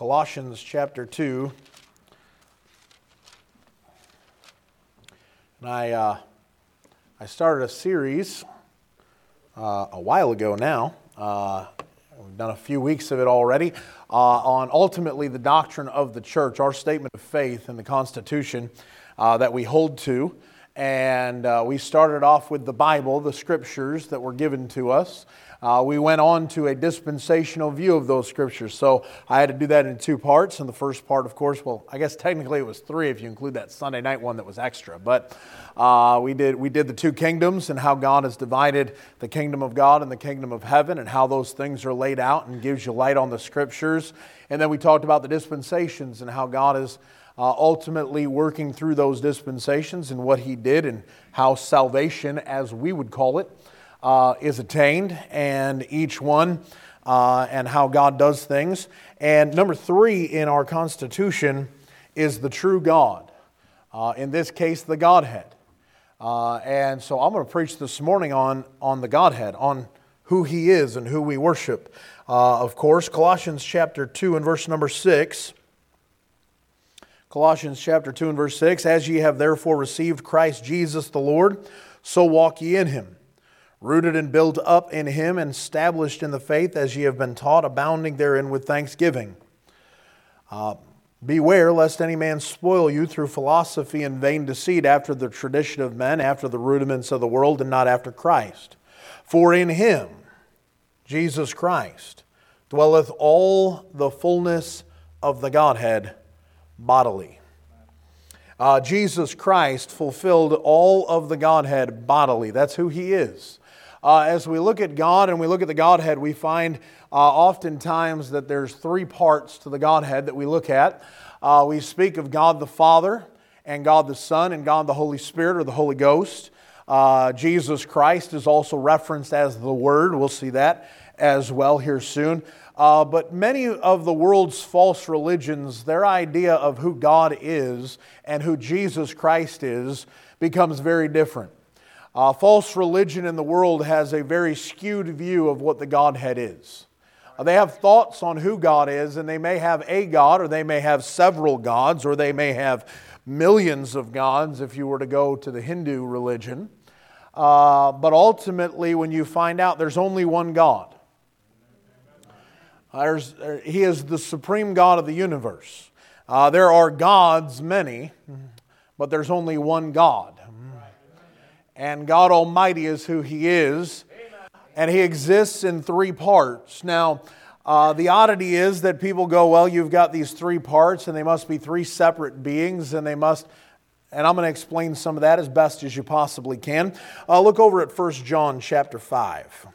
Colossians chapter 2. And I, uh, I started a series uh, a while ago now. Uh, we've done a few weeks of it already uh, on ultimately the doctrine of the church, our statement of faith and the Constitution uh, that we hold to. And uh, we started off with the Bible, the scriptures that were given to us. Uh, we went on to a dispensational view of those scriptures. So I had to do that in two parts. And the first part, of course, well, I guess technically it was three if you include that Sunday night one that was extra. But uh, we, did, we did the two kingdoms and how God has divided the kingdom of God and the kingdom of heaven and how those things are laid out and gives you light on the scriptures. And then we talked about the dispensations and how God is. Uh, ultimately, working through those dispensations and what he did, and how salvation, as we would call it, uh, is attained, and each one uh, and how God does things. And number three in our Constitution is the true God. Uh, in this case, the Godhead. Uh, and so I'm going to preach this morning on, on the Godhead, on who He is and who we worship. Uh, of course, Colossians chapter 2 and verse number 6. Colossians chapter 2 and verse 6 As ye have therefore received Christ Jesus the Lord, so walk ye in him rooted and built up in him and established in the faith as ye have been taught, abounding therein with thanksgiving. Uh, beware lest any man spoil you through philosophy and vain deceit after the tradition of men, after the rudiments of the world, and not after Christ. For in him, Jesus Christ, dwelleth all the fullness of the Godhead bodily. Uh, Jesus Christ fulfilled all of the Godhead bodily. That's who he is. Uh, as we look at God and we look at the Godhead, we find uh, oftentimes that there's three parts to the Godhead that we look at. Uh, we speak of God the Father and God the Son and God the Holy Spirit or the Holy Ghost. Uh, Jesus Christ is also referenced as the Word. We'll see that as well here soon. Uh, but many of the world's false religions, their idea of who God is and who Jesus Christ is becomes very different. Uh, false religion in the world has a very skewed view of what the Godhead is. Uh, they have thoughts on who God is, and they may have a God, or they may have several gods, or they may have millions of gods if you were to go to the Hindu religion. Uh, but ultimately, when you find out there's only one God, there's, uh, He is the supreme God of the universe. Uh, there are gods, many, but there's only one God and God Almighty is who He is, and He exists in three parts. Now, uh, the oddity is that people go, well, you've got these three parts, and they must be three separate beings, and they must. And I'm going to explain some of that as best as you possibly can. Uh, look over at 1 John chapter 5.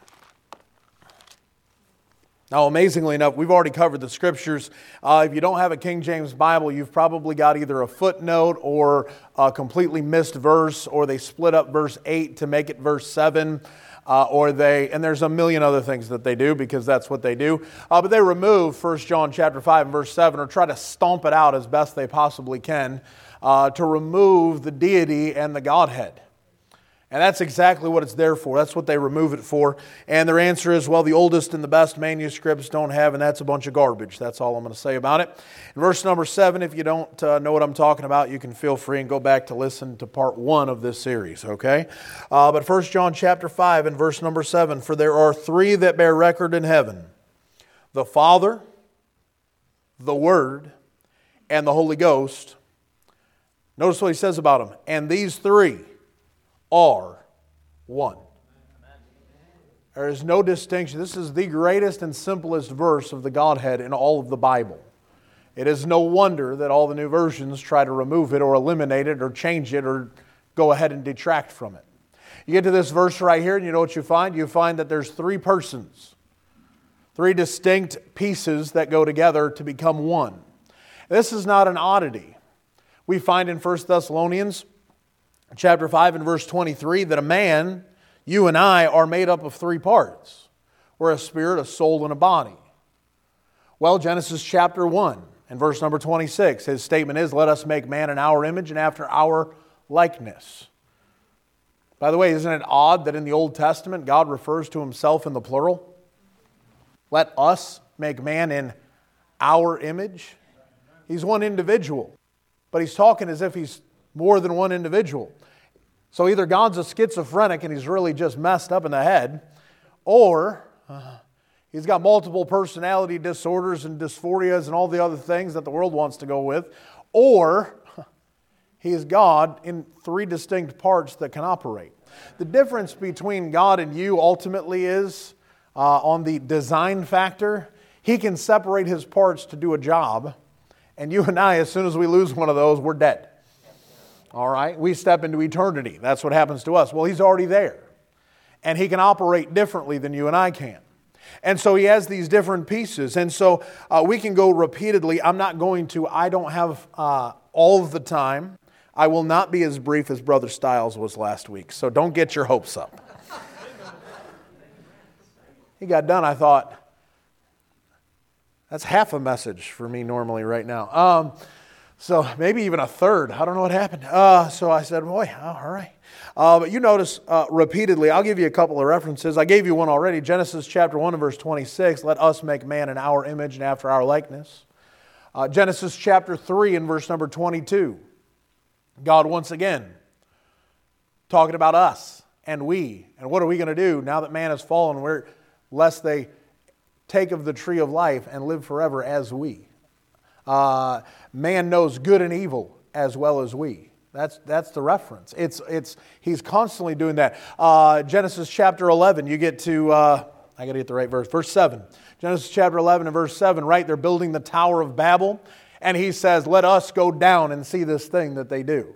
Now, amazingly enough, we've already covered the scriptures. Uh, if you don't have a King James Bible, you've probably got either a footnote or a completely missed verse, or they split up verse 8 to make it verse 7. Uh, or they, and there's a million other things that they do because that's what they do. Uh, but they remove 1 John chapter 5 and verse 7 or try to stomp it out as best they possibly can uh, to remove the deity and the Godhead. And that's exactly what it's there for. That's what they remove it for. And their answer is, well, the oldest and the best manuscripts don't have, and that's a bunch of garbage. That's all I'm going to say about it. In verse number seven, if you don't uh, know what I'm talking about, you can feel free and go back to listen to part one of this series, okay? Uh, but First John chapter 5 and verse number 7 For there are three that bear record in heaven the Father, the Word, and the Holy Ghost. Notice what he says about them. And these three, are one. There is no distinction. This is the greatest and simplest verse of the Godhead in all of the Bible. It is no wonder that all the new versions try to remove it or eliminate it or change it or go ahead and detract from it. You get to this verse right here, and you know what you find? You find that there's three persons, three distinct pieces that go together to become one. This is not an oddity. We find in 1 Thessalonians chapter 5 and verse 23 that a man, you and I, are made up of three parts. We're a spirit, a soul, and a body. Well, Genesis chapter 1 and verse number 26, his statement is, Let us make man in our image and after our likeness. By the way, isn't it odd that in the Old Testament God refers to himself in the plural? Let us make man in our image. He's one individual, but he's talking as if he's more than one individual. So either God's a schizophrenic and he's really just messed up in the head, or uh, he's got multiple personality disorders and dysphorias and all the other things that the world wants to go with, or he is God in three distinct parts that can operate. The difference between God and you ultimately is uh, on the design factor. He can separate his parts to do a job, and you and I, as soon as we lose one of those, we're dead. All right? We step into eternity. That's what happens to us. Well, he's already there, and he can operate differently than you and I can. And so he has these different pieces. And so uh, we can go repeatedly. I'm not going to, I don't have uh, all of the time. I will not be as brief as Brother Stiles was last week. So don't get your hopes up. he got done. I thought, that's half a message for me normally right now. Um, so maybe even a third. I don't know what happened. Uh, so I said, boy, oh, all right. Uh, but you notice uh, repeatedly, I'll give you a couple of references. I gave you one already Genesis chapter 1 and verse 26. Let us make man in our image and after our likeness. Uh, Genesis chapter 3 and verse number 22. God once again talking about us and we. And what are we going to do now that man has fallen? Where, lest they take of the tree of life and live forever as we. Uh, man knows good and evil as well as we. That's, that's the reference. It's, it's, he's constantly doing that. Uh, Genesis chapter 11, you get to, uh, I got to get the right verse, verse 7. Genesis chapter 11 and verse 7, right? They're building the Tower of Babel, and he says, Let us go down and see this thing that they do.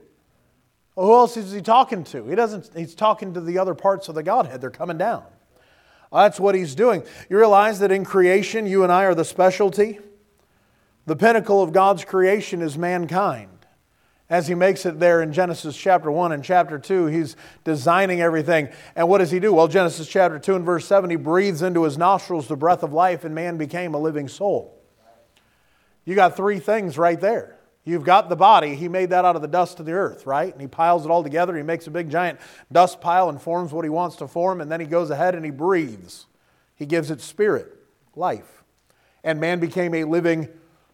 Well, who else is he talking to? He doesn't, he's talking to the other parts of the Godhead. They're coming down. That's what he's doing. You realize that in creation, you and I are the specialty? The pinnacle of God's creation is mankind. As he makes it there in Genesis chapter 1 and chapter 2, he's designing everything. And what does he do? Well, Genesis chapter 2 and verse 7, he breathes into his nostrils the breath of life, and man became a living soul. You got three things right there. You've got the body. He made that out of the dust of the earth, right? And he piles it all together. He makes a big giant dust pile and forms what he wants to form. And then he goes ahead and he breathes. He gives it spirit, life. And man became a living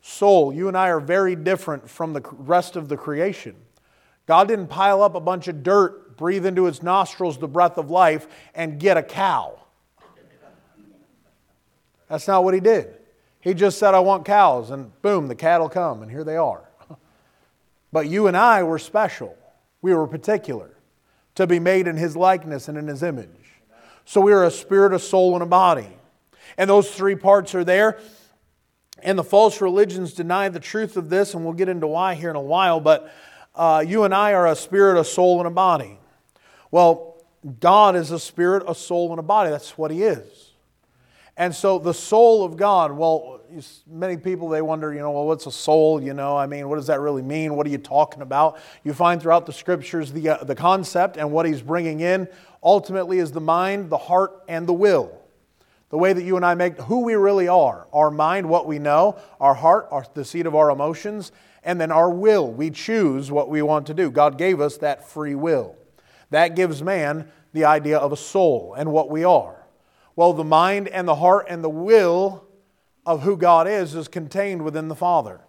soul. You and I are very different from the rest of the creation. God didn't pile up a bunch of dirt, breathe into his nostrils the breath of life, and get a cow. That's not what he did. He just said, I want cows, and boom, the cattle come, and here they are. But you and I were special. We were particular to be made in his likeness and in his image. So we are a spirit, a soul, and a body. And those three parts are there. And the false religions deny the truth of this, and we'll get into why here in a while. But uh, you and I are a spirit, a soul, and a body. Well, God is a spirit, a soul, and a body. That's what He is. And so the soul of God, well, many people they wonder, you know, well, what's a soul? You know, I mean, what does that really mean? What are you talking about? You find throughout the scriptures the, uh, the concept and what He's bringing in ultimately is the mind, the heart, and the will the way that you and I make who we really are our mind, what we know, our heart, our, the seat of our emotions, and then our will. We choose what we want to do. God gave us that free will. That gives man the idea of a soul and what we are. Well, the mind and the heart and the will of who God is is contained within the Father.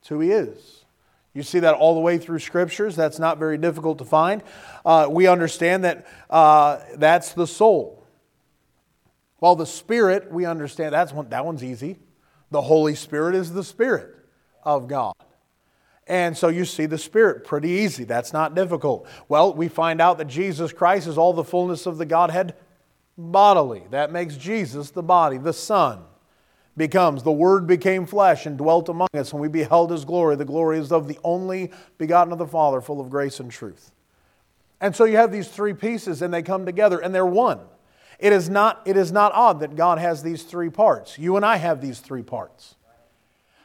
It's who He is. You see that all the way through scriptures. That's not very difficult to find. Uh, we understand that uh, that's the soul. While the Spirit, we understand that's one, that one's easy. The Holy Spirit is the Spirit of God. And so you see the Spirit pretty easy. That's not difficult. Well, we find out that Jesus Christ is all the fullness of the Godhead bodily. That makes Jesus the body. The Son becomes, the Word became flesh and dwelt among us, and we beheld His glory. The glory is of the only begotten of the Father, full of grace and truth. And so you have these three pieces, and they come together, and they're one. It is, not, it is not odd that God has these three parts. You and I have these three parts.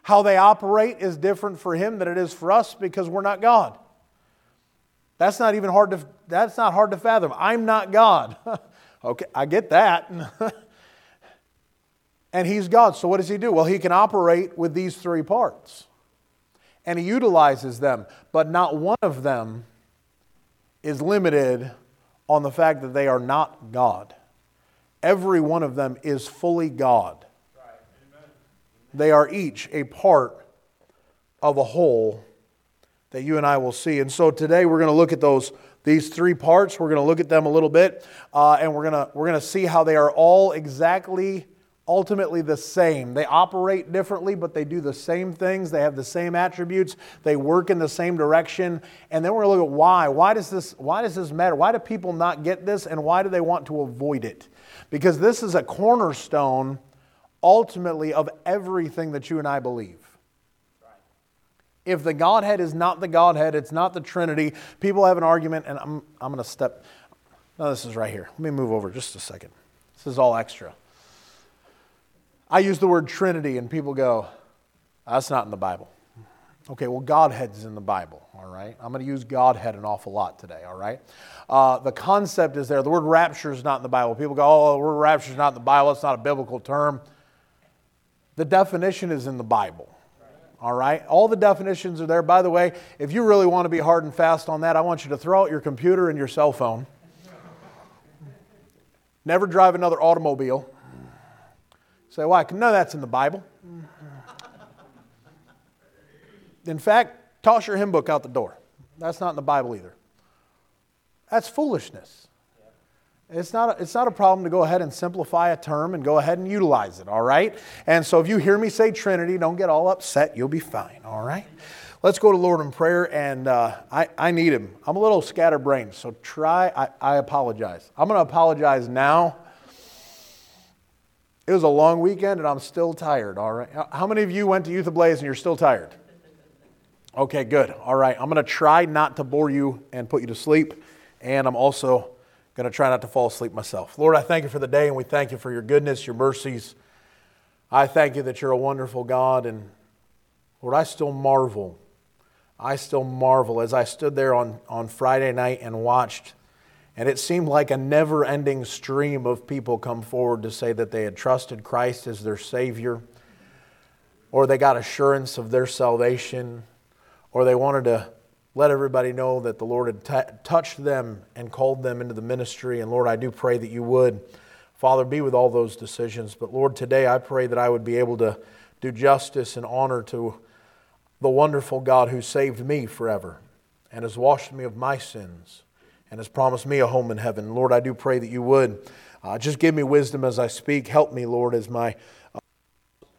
How they operate is different for Him than it is for us because we're not God. That's not even hard to, that's not hard to fathom. I'm not God. okay, I get that. and He's God. So what does He do? Well, He can operate with these three parts. And He utilizes them, but not one of them is limited on the fact that they are not God every one of them is fully God. they are each a part of a whole that you and I will see. And so today we're going to look at those these three parts. We're going to look at them a little bit, uh, and we're going to we're going to see how they are all exactly ultimately the same. They operate differently, but they do the same things. They have the same attributes. They work in the same direction. And then we're going to look at why. Why does this why does this matter? Why do people not get this and why do they want to avoid it? Because this is a cornerstone ultimately of everything that you and I believe. If the Godhead is not the Godhead, it's not the Trinity, people have an argument, and I'm, I'm going to step. No, this is right here. Let me move over just a second. This is all extra. I use the word Trinity, and people go, that's not in the Bible. Okay, well, Godhead's in the Bible, all right? I'm going to use Godhead an awful lot today, all right? Uh, the concept is there. The word rapture is not in the Bible. People go, oh, the word rapture is not in the Bible. It's not a biblical term. The definition is in the Bible, all right? All the definitions are there. By the way, if you really want to be hard and fast on that, I want you to throw out your computer and your cell phone. Never drive another automobile. Say, why? No, that's in the Bible. In fact, toss your hymn book out the door. That's not in the Bible either. That's foolishness. It's not, a, it's not a problem to go ahead and simplify a term and go ahead and utilize it, all right? And so if you hear me say Trinity, don't get all upset. You'll be fine, all right? Let's go to Lord in prayer, and uh, I, I need Him. I'm a little scatterbrained, so try, I, I apologize. I'm going to apologize now it was a long weekend and I'm still tired, all right? How many of you went to Youth Ablaze and you're still tired? Okay, good. All right, I'm going to try not to bore you and put you to sleep, and I'm also going to try not to fall asleep myself. Lord, I thank you for the day and we thank you for your goodness, your mercies. I thank you that you're a wonderful God, and Lord, I still marvel. I still marvel as I stood there on, on Friday night and watched and it seemed like a never ending stream of people come forward to say that they had trusted Christ as their Savior, or they got assurance of their salvation, or they wanted to let everybody know that the Lord had t- touched them and called them into the ministry. And Lord, I do pray that you would, Father, be with all those decisions. But Lord, today I pray that I would be able to do justice and honor to the wonderful God who saved me forever and has washed me of my sins and has promised me a home in heaven. Lord, I do pray that you would. Uh, just give me wisdom as I speak. Help me, Lord, as my.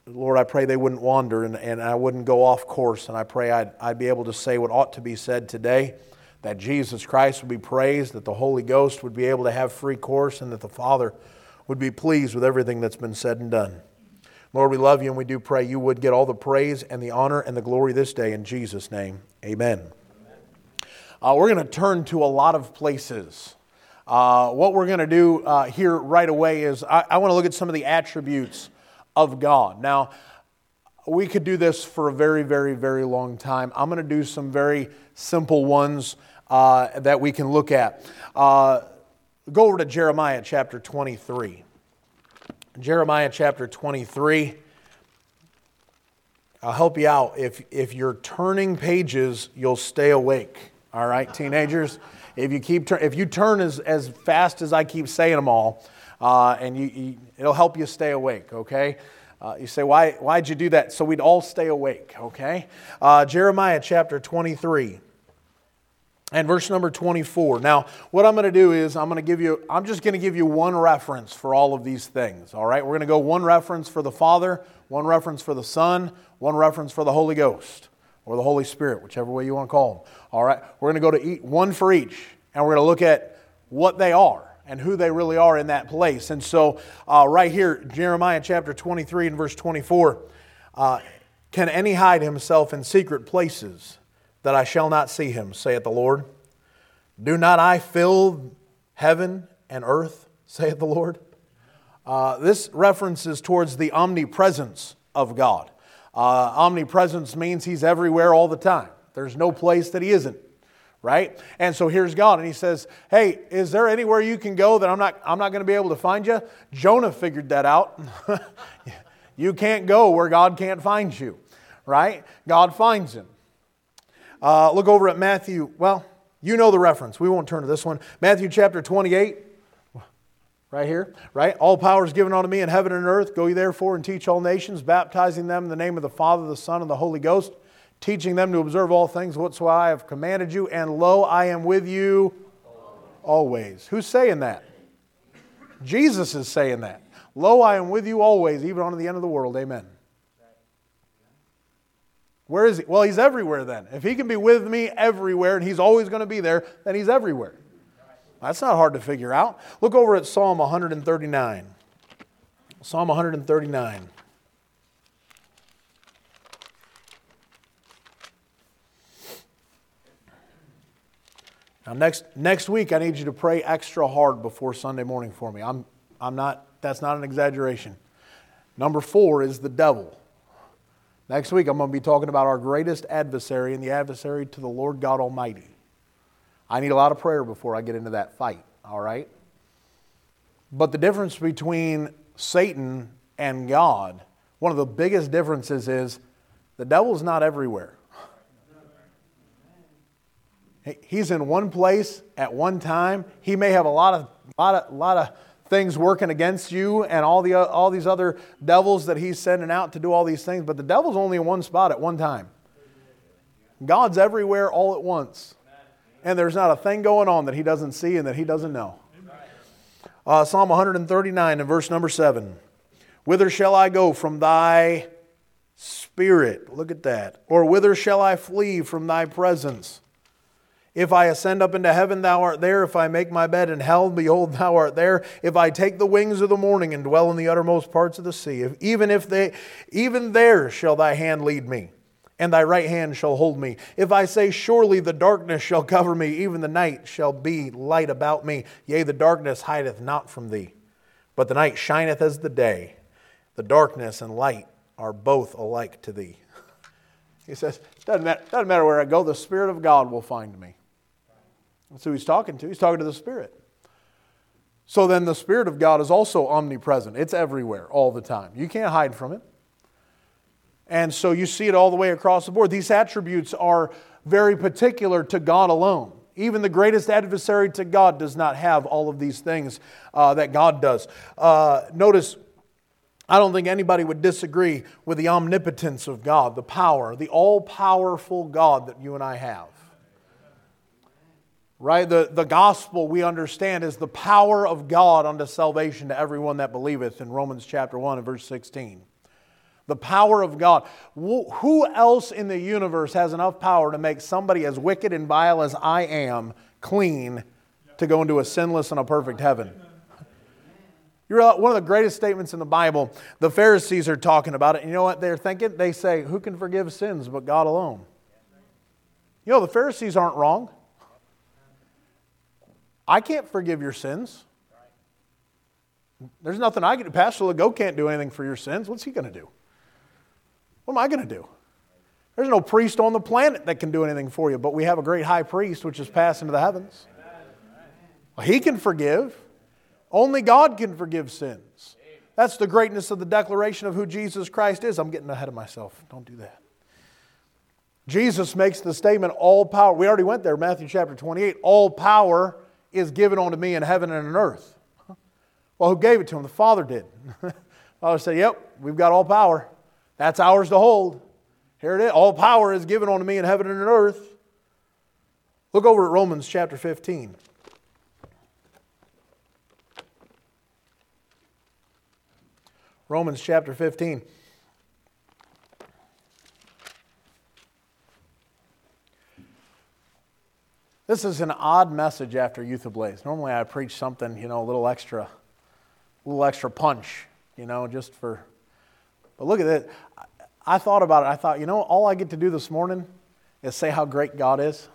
Lord, I pray they wouldn't wander and, and I wouldn't go off course. And I pray I'd, I'd be able to say what ought to be said today that Jesus Christ would be praised, that the Holy Ghost would be able to have free course, and that the Father would be pleased with everything that's been said and done. Lord, we love you and we do pray you would get all the praise and the honor and the glory this day in Jesus' name. Amen. Uh, we're going to turn to a lot of places. Uh, what we're going to do uh, here right away is I, I want to look at some of the attributes of God. Now, we could do this for a very, very, very long time. I'm going to do some very simple ones uh, that we can look at. Uh, go over to Jeremiah chapter 23. Jeremiah chapter 23. I'll help you out. If, if you're turning pages, you'll stay awake. All right, teenagers, if you keep turn, if you turn as, as fast as I keep saying them all, uh, and you, you, it'll help you stay awake. Okay. Uh, you say, why, why'd you do that? So we'd all stay awake, okay? Uh, Jeremiah chapter 23 and verse number 24. Now, what I'm going to do is I'm going to give you, I'm just going to give you one reference for all of these things, all right? We're going to go one reference for the Father, one reference for the Son, one reference for the Holy Ghost or the Holy Spirit, whichever way you want to call them. All right, we're going to go to eat one for each, and we're going to look at what they are and who they really are in that place. And so, uh, right here, Jeremiah chapter 23 and verse 24 uh, Can any hide himself in secret places that I shall not see him, saith the Lord? Do not I fill heaven and earth, saith the Lord? Uh, this references towards the omnipresence of God. Uh, omnipresence means he's everywhere all the time. There's no place that he isn't, right? And so here's God, and he says, Hey, is there anywhere you can go that I'm not, I'm not going to be able to find you? Jonah figured that out. you can't go where God can't find you, right? God finds him. Uh, look over at Matthew. Well, you know the reference. We won't turn to this one. Matthew chapter 28. Right here, right? All power is given unto me in heaven and earth. Go ye therefore and teach all nations, baptizing them in the name of the Father, the Son, and the Holy Ghost, teaching them to observe all things whatsoever I have commanded you. And lo, I am with you always. Who's saying that? Jesus is saying that. Lo, I am with you always, even unto the end of the world. Amen. Where is he? Well, he's everywhere then. If he can be with me everywhere and he's always going to be there, then he's everywhere. That's not hard to figure out. Look over at Psalm 139. Psalm 139. Now, next, next week, I need you to pray extra hard before Sunday morning for me. I'm, I'm not, that's not an exaggeration. Number four is the devil. Next week, I'm going to be talking about our greatest adversary and the adversary to the Lord God Almighty. I need a lot of prayer before I get into that fight, all right? But the difference between Satan and God, one of the biggest differences is the devil's not everywhere. He's in one place at one time. He may have a lot of, lot of, lot of things working against you and all, the, all these other devils that he's sending out to do all these things, but the devil's only in one spot at one time. God's everywhere all at once. And there's not a thing going on that he doesn't see and that he doesn't know. Uh, Psalm 139 and verse number 7. Whither shall I go from thy spirit? Look at that. Or whither shall I flee from thy presence? If I ascend up into heaven, thou art there. If I make my bed in hell, behold, thou art there. If I take the wings of the morning and dwell in the uttermost parts of the sea, if, even if they, even there shall thy hand lead me, and thy right hand shall hold me. If I say, Surely the darkness shall cover me, even the night shall be light about me. Yea, the darkness hideth not from thee, but the night shineth as the day. The darkness and light are both alike to thee. He says, doesn't matter, doesn't matter where I go, the Spirit of God will find me. That's who he's talking to. He's talking to the Spirit. So then the Spirit of God is also omnipresent. It's everywhere all the time. You can't hide from it. And so you see it all the way across the board. These attributes are very particular to God alone. Even the greatest adversary to God does not have all of these things uh, that God does. Uh, notice, I don't think anybody would disagree with the omnipotence of God, the power, the all powerful God that you and I have right? The, the gospel we understand is the power of God unto salvation to everyone that believeth in Romans chapter 1 and verse 16. The power of God. Who else in the universe has enough power to make somebody as wicked and vile as I am clean to go into a sinless and a perfect heaven? You're one of the greatest statements in the Bible. The Pharisees are talking about it. And You know what they're thinking? They say, Who can forgive sins but God alone? You know, the Pharisees aren't wrong. I can't forgive your sins. There's nothing I can do. Pastor Legault can't do anything for your sins. What's he going to do? What am I going to do? There's no priest on the planet that can do anything for you, but we have a great high priest which is passed into the heavens. Well, he can forgive. Only God can forgive sins. That's the greatness of the declaration of who Jesus Christ is. I'm getting ahead of myself. Don't do that. Jesus makes the statement, all power. We already went there, Matthew chapter 28. All power is given unto me in heaven and in earth. Well, who gave it to him? The Father did. Father said, Yep, we've got all power. That's ours to hold. Here it is. All power is given unto me in heaven and in earth. Look over at Romans chapter 15. Romans chapter 15. This is an odd message after Youth Ablaze. Normally I preach something, you know, a little extra, a little extra punch, you know, just for. But look at it. I thought about it. I thought, you know, all I get to do this morning is say how great God is.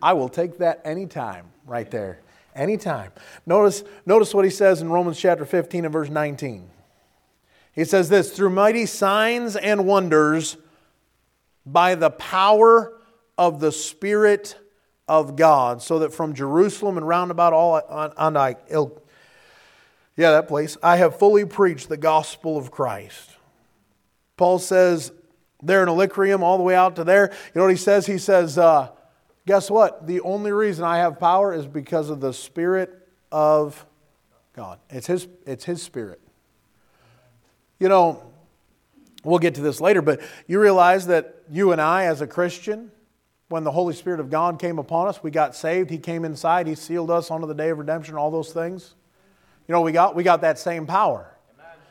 I will take that anytime, right there. Anytime. Notice, notice what he says in Romans chapter 15 and verse 19. He says this through mighty signs and wonders by the power of the Spirit of God, so that from Jerusalem and round about all on, on, on yeah, that place, I have fully preached the gospel of Christ. Paul says there in Illyricum, all the way out to there, you know what he says? He says, uh, guess what? The only reason I have power is because of the Spirit of God. It's His, it's His Spirit. You know, we'll get to this later, but you realize that you and I, as a Christian, when the Holy Spirit of God came upon us, we got saved. He came inside. He sealed us onto the day of redemption, all those things. You know, we got, we got that same power.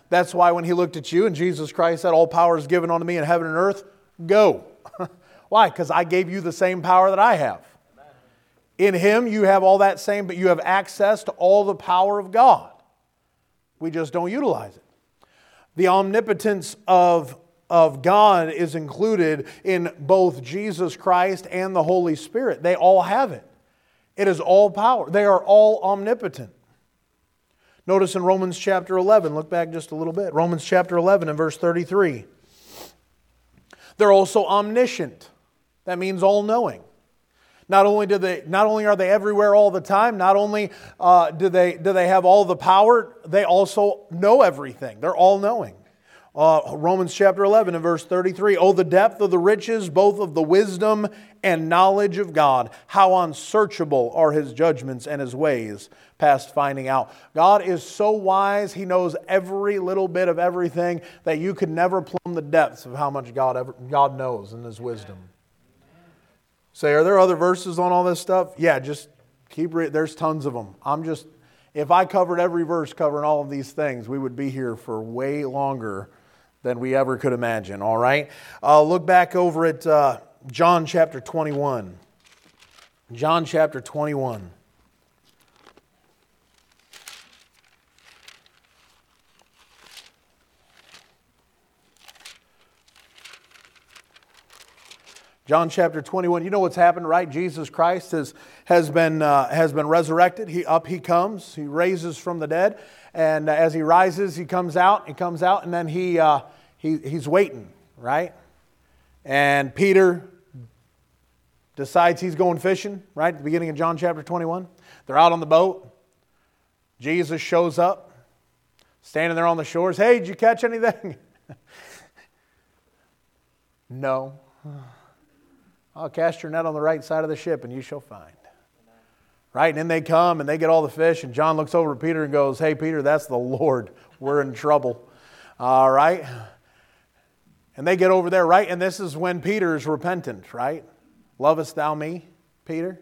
That's why when he looked at you and Jesus Christ said, All power is given unto me in heaven and earth, go. why? Because I gave you the same power that I have. In him, you have all that same, but you have access to all the power of God. We just don't utilize it. The omnipotence of, of God is included in both Jesus Christ and the Holy Spirit. They all have it. It is all power. They are all omnipotent. Notice in Romans chapter 11, look back just a little bit. Romans chapter 11 and verse 33. They're also omniscient. That means all knowing. Not only, do they, not only are they everywhere all the time, not only uh, do, they, do they have all the power, they also know everything. They're all knowing. Uh, Romans chapter 11 and verse 33 Oh, the depth of the riches, both of the wisdom and knowledge of God. How unsearchable are his judgments and his ways, past finding out. God is so wise, he knows every little bit of everything that you could never plumb the depths of how much God, ever, God knows in his wisdom. Say, are there other verses on all this stuff? Yeah, just keep reading. There's tons of them. I'm just, if I covered every verse covering all of these things, we would be here for way longer than we ever could imagine, all right? Uh, look back over at uh, John chapter 21. John chapter 21. John chapter 21, you know what's happened, right? Jesus Christ has, has, been, uh, has been resurrected. He, up he comes. He raises from the dead. And uh, as he rises, he comes out. He comes out, and then he, uh, he, he's waiting, right? And Peter decides he's going fishing, right? At the beginning of John chapter 21. They're out on the boat. Jesus shows up, standing there on the shores. Hey, did you catch anything? no. I'll cast your net on the right side of the ship and you shall find. Right? And then they come and they get all the fish, and John looks over at Peter and goes, Hey, Peter, that's the Lord. We're in trouble. All right? And they get over there, right? And this is when Peter is repentant, right? Lovest thou me, Peter?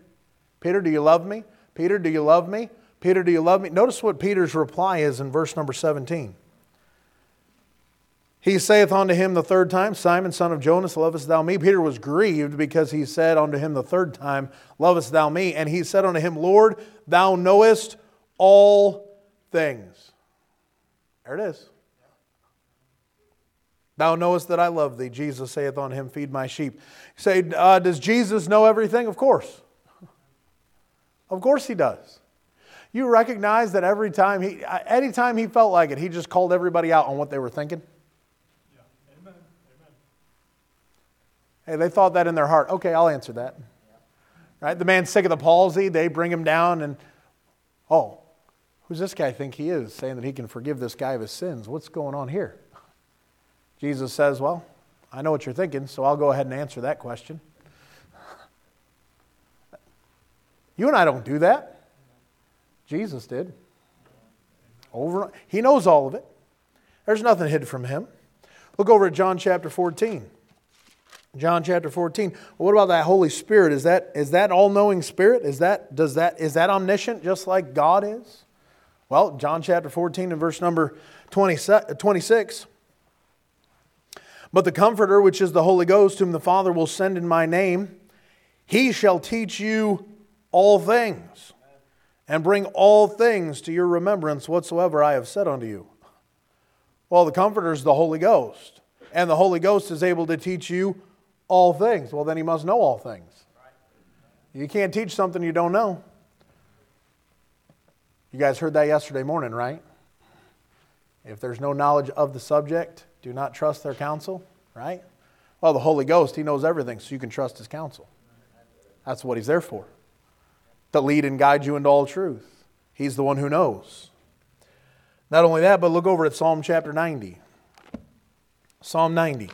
Peter, do you love me? Peter, do you love me? Peter, do you love me? Notice what Peter's reply is in verse number 17. He saith unto him the third time, Simon, son of Jonas, lovest thou me? Peter was grieved because he said unto him the third time, Lovest thou me? And he said unto him, Lord, thou knowest all things. There it is. Thou knowest that I love thee. Jesus saith unto him, Feed my sheep. You say, uh, Does Jesus know everything? Of course. Of course he does. You recognize that every time he, anytime he felt like it, he just called everybody out on what they were thinking? Hey, they thought that in their heart. Okay, I'll answer that. Right? The man's sick of the palsy. They bring him down and, oh, who's this guy think he is, saying that he can forgive this guy of his sins? What's going on here? Jesus says, well, I know what you're thinking, so I'll go ahead and answer that question. You and I don't do that. Jesus did. Over, he knows all of it. There's nothing hid from him. Look over at John chapter 14. John chapter 14. Well, what about that Holy Spirit? Is that, is that all-knowing spirit? Is that, does that, is that omniscient just like God is? Well, John chapter 14 and verse number 20, 26. But the Comforter, which is the Holy Ghost, whom the Father will send in my name, he shall teach you all things and bring all things to your remembrance whatsoever I have said unto you. Well, the Comforter is the Holy Ghost, and the Holy Ghost is able to teach you all things. Well, then he must know all things. You can't teach something you don't know. You guys heard that yesterday morning, right? If there's no knowledge of the subject, do not trust their counsel, right? Well, the Holy Ghost, he knows everything, so you can trust his counsel. That's what he's there for to lead and guide you into all truth. He's the one who knows. Not only that, but look over at Psalm chapter 90. Psalm 90.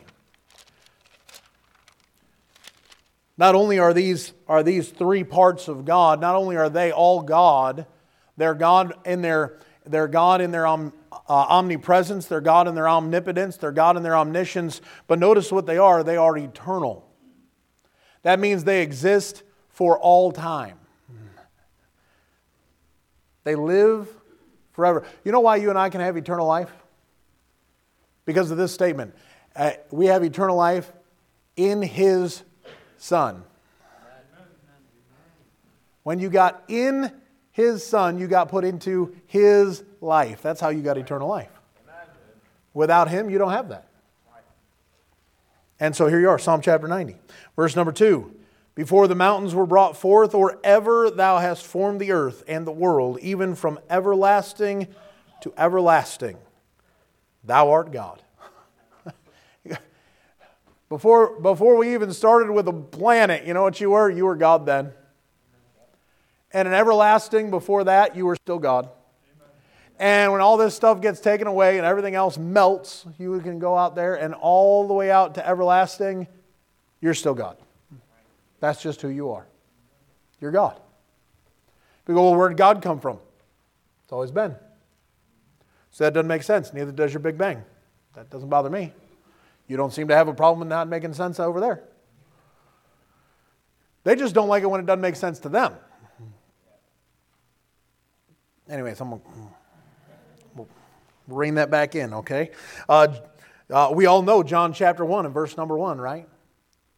Not only are these, are these three parts of God, not only are they all God, they're God in their, they're God in their om, uh, omnipresence, they're God in their omnipotence, they're God in their omniscience. But notice what they are they are eternal. That means they exist for all time. They live forever. You know why you and I can have eternal life? Because of this statement. Uh, we have eternal life in His Son. When you got in His Son, you got put into His life. That's how you got eternal life. Without Him, you don't have that. And so here you are, Psalm chapter 90, verse number 2 before the mountains were brought forth, or ever thou hast formed the earth and the world, even from everlasting to everlasting. Thou art God. Before, before we even started with the planet, you know what you were? You were God then. And an everlasting before that, you were still God. And when all this stuff gets taken away and everything else melts, you can go out there and all the way out to everlasting, you're still God. That's just who you are. You're God. We go, well, where did God come from? It's always been. So that doesn't make sense. Neither does your Big Bang. That doesn't bother me. You don't seem to have a problem with not making sense over there. They just don't like it when it doesn't make sense to them. Anyway, someone we'll rein that back in, okay? Uh, uh, we all know John chapter 1 and verse number 1, right?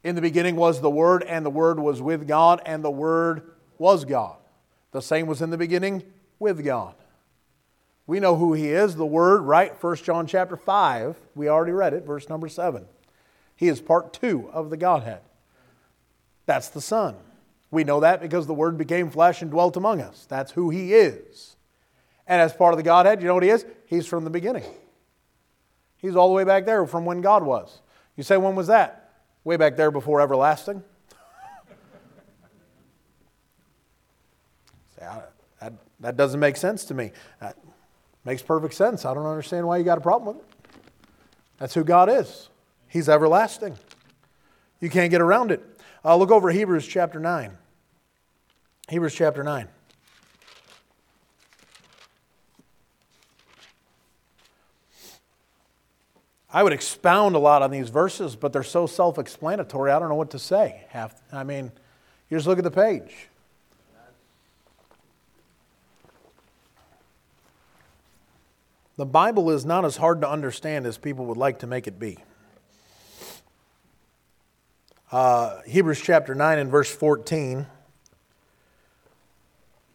In the beginning was the Word, and the Word was with God, and the Word was God. The same was in the beginning with God. We know who He is, the Word, right? 1 John chapter 5. We already read it, verse number 7. He is part two of the Godhead. That's the Son. We know that because the Word became flesh and dwelt among us. That's who He is. And as part of the Godhead, you know what He is? He's from the beginning. He's all the way back there from when God was. You say, when was that? Way back there before everlasting. that, that doesn't make sense to me. Uh, Makes perfect sense. I don't understand why you got a problem with it. That's who God is. He's everlasting. You can't get around it. Uh, look over Hebrews chapter 9. Hebrews chapter 9. I would expound a lot on these verses, but they're so self explanatory, I don't know what to say. Half, I mean, you just look at the page. The Bible is not as hard to understand as people would like to make it be. Uh, Hebrews chapter 9 and verse 14,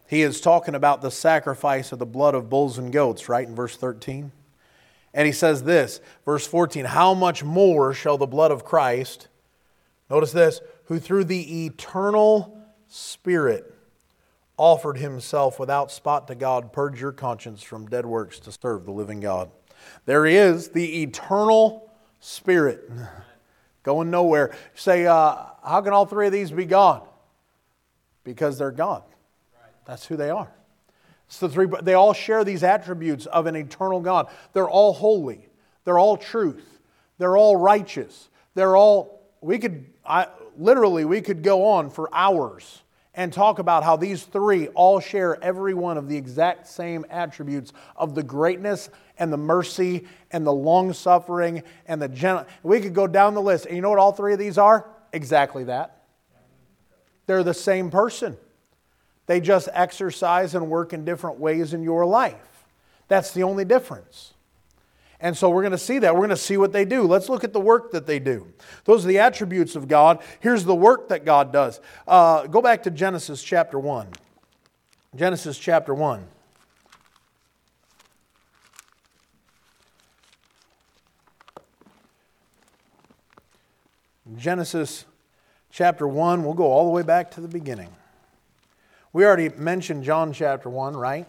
he is talking about the sacrifice of the blood of bulls and goats, right, in verse 13. And he says this, verse 14 How much more shall the blood of Christ, notice this, who through the eternal Spirit offered himself without spot to God, purge your conscience from dead works to serve the living God. There is the eternal Spirit. Going nowhere. say, uh, how can all three of these be God? Because they're God. That's who they are. It's the three, they all share these attributes of an eternal God. They're all holy. They're all truth. They're all righteous. They're all, we could, I, literally, we could go on for hours and talk about how these three all share every one of the exact same attributes of the greatness and the mercy and the long suffering and the gentle. We could go down the list. And you know what all three of these are? Exactly that. They're the same person. They just exercise and work in different ways in your life. That's the only difference. And so we're going to see that. We're going to see what they do. Let's look at the work that they do. Those are the attributes of God. Here's the work that God does. Uh, go back to Genesis chapter 1. Genesis chapter 1. Genesis chapter 1, we'll go all the way back to the beginning. We already mentioned John chapter 1, right?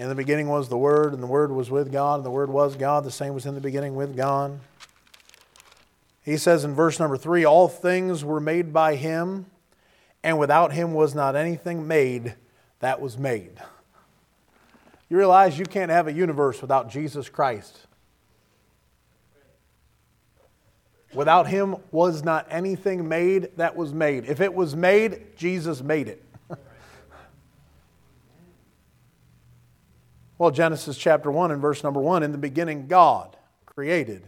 In the beginning was the Word, and the Word was with God, and the Word was God. The same was in the beginning with God. He says in verse number 3 All things were made by Him, and without Him was not anything made that was made. You realize you can't have a universe without Jesus Christ. Without him was not anything made that was made. If it was made, Jesus made it. Well, Genesis chapter 1 and verse number 1 In the beginning, God created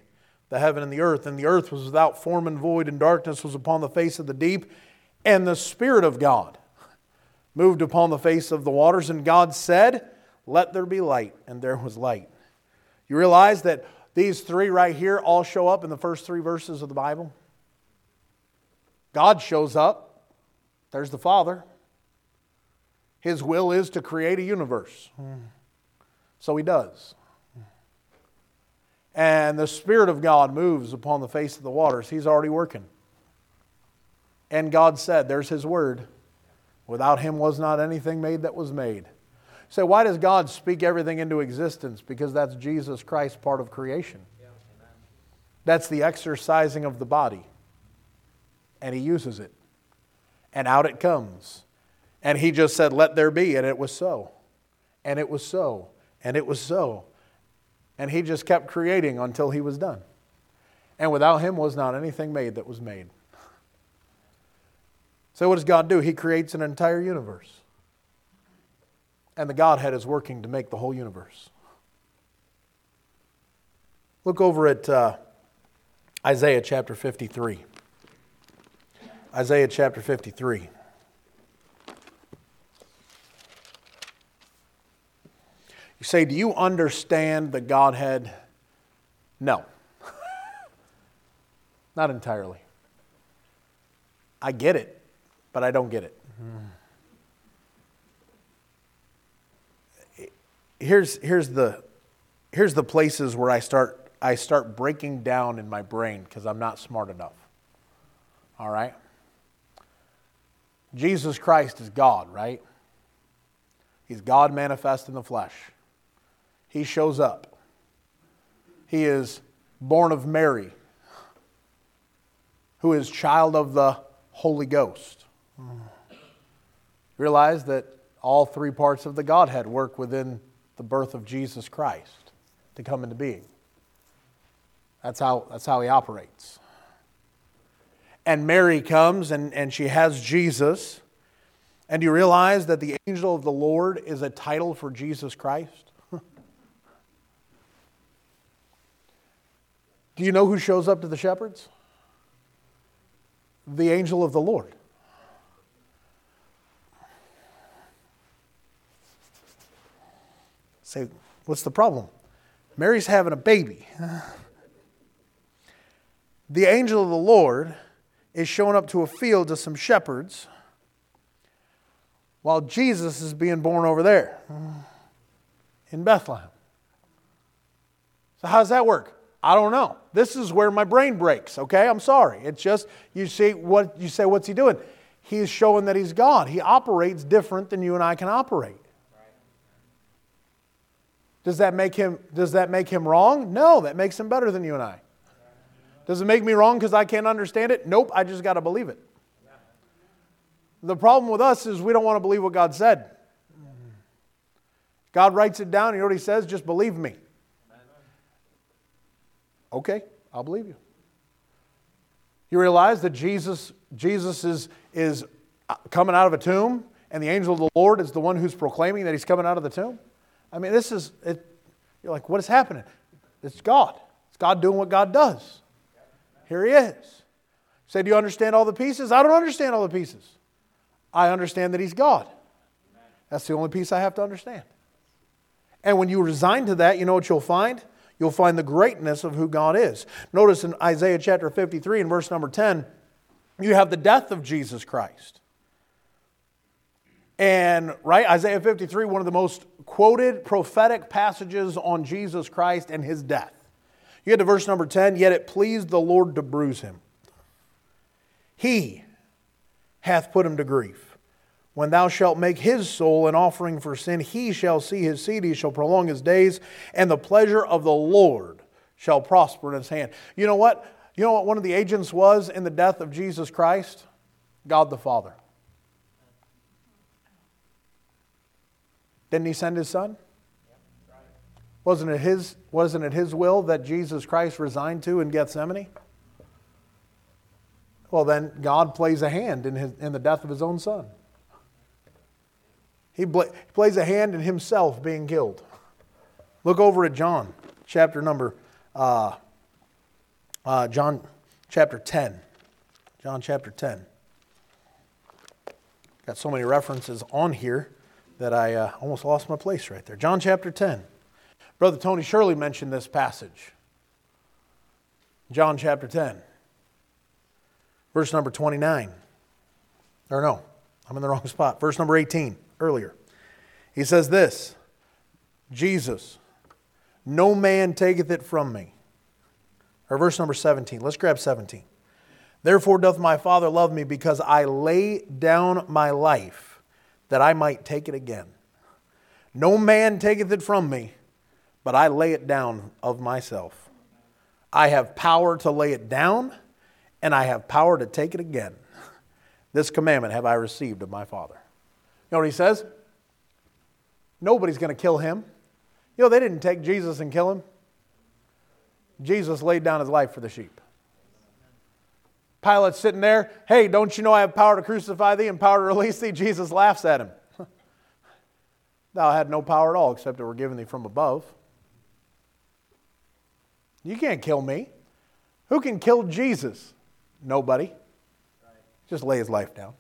the heaven and the earth, and the earth was without form and void, and darkness was upon the face of the deep, and the Spirit of God moved upon the face of the waters, and God said, Let there be light, and there was light. You realize that these three right here all show up in the first three verses of the Bible? God shows up, there's the Father. His will is to create a universe. Hmm. So he does. And the Spirit of God moves upon the face of the waters. He's already working. And God said, There's His word. Without Him was not anything made that was made. So, why does God speak everything into existence? Because that's Jesus Christ, part of creation. That's the exercising of the body. And He uses it. And out it comes. And He just said, Let there be. And it was so. And it was so. And it was so. And he just kept creating until he was done. And without him was not anything made that was made. So, what does God do? He creates an entire universe. And the Godhead is working to make the whole universe. Look over at uh, Isaiah chapter 53. Isaiah chapter 53. You say, Do you understand the Godhead? No. Not entirely. I get it, but I don't get it. Here's, here's, the, here's the places where I start, I start breaking down in my brain because I'm not smart enough. All right? Jesus Christ is God, right? He's God manifest in the flesh he shows up. He is born of Mary, who is child of the Holy Ghost. Realize that all three parts of the Godhead work within the birth of Jesus Christ to come into being. That's how, that's how he operates. And Mary comes and, and she has Jesus. And you realize that the angel of the Lord is a title for Jesus Christ? Do you know who shows up to the shepherds? The angel of the Lord. Say, what's the problem? Mary's having a baby. The angel of the Lord is showing up to a field to some shepherds while Jesus is being born over there in Bethlehem. So, how does that work? I don't know. This is where my brain breaks, okay? I'm sorry. It's just you see what you say what's he doing? He's showing that he's God. He operates different than you and I can operate. Does that make him does that make him wrong? No, that makes him better than you and I. Does it make me wrong because I can't understand it? Nope, I just got to believe it. The problem with us is we don't want to believe what God said. God writes it down, he says? Just believe me. Okay, I'll believe you. You realize that Jesus, Jesus is, is uh, coming out of a tomb, and the angel of the Lord is the one who's proclaiming that he's coming out of the tomb? I mean, this is, it, you're like, what is happening? It's God. It's God doing what God does. Here he is. Say, do you understand all the pieces? I don't understand all the pieces. I understand that he's God. That's the only piece I have to understand. And when you resign to that, you know what you'll find? You'll find the greatness of who God is. Notice in Isaiah chapter 53 and verse number 10, you have the death of Jesus Christ. And, right, Isaiah 53, one of the most quoted prophetic passages on Jesus Christ and his death. You get to verse number 10, yet it pleased the Lord to bruise him. He hath put him to grief. When thou shalt make his soul an offering for sin, he shall see his seed, he shall prolong his days, and the pleasure of the Lord shall prosper in his hand. You know what? You know what one of the agents was in the death of Jesus Christ? God the Father. Didn't he send his son? Wasn't it his, wasn't it his will that Jesus Christ resigned to in Gethsemane? Well, then God plays a hand in, his, in the death of his own son. He, plays a hand in himself being killed. Look over at John, chapter number, uh, uh, John chapter 10. John chapter 10. Got so many references on here that I uh, almost lost my place right there. John chapter 10. Brother Tony Shirley mentioned this passage. John chapter 10, verse number 29. Or no, I'm in the wrong spot. Verse number 18, earlier. He says this Jesus, no man taketh it from me. Or verse number 17. Let's grab 17. Therefore doth my Father love me because I lay down my life that I might take it again. No man taketh it from me, but I lay it down of myself. I have power to lay it down, and I have power to take it again. This commandment have I received of my Father. You know what he says? Nobody's going to kill him. You know, they didn't take Jesus and kill him. Jesus laid down his life for the sheep. Pilate's sitting there. Hey, don't you know I have power to crucify thee and power to release thee? Jesus laughs at him. Thou had no power at all except it were given thee from above. You can't kill me. Who can kill Jesus? Nobody. Just lay his life down.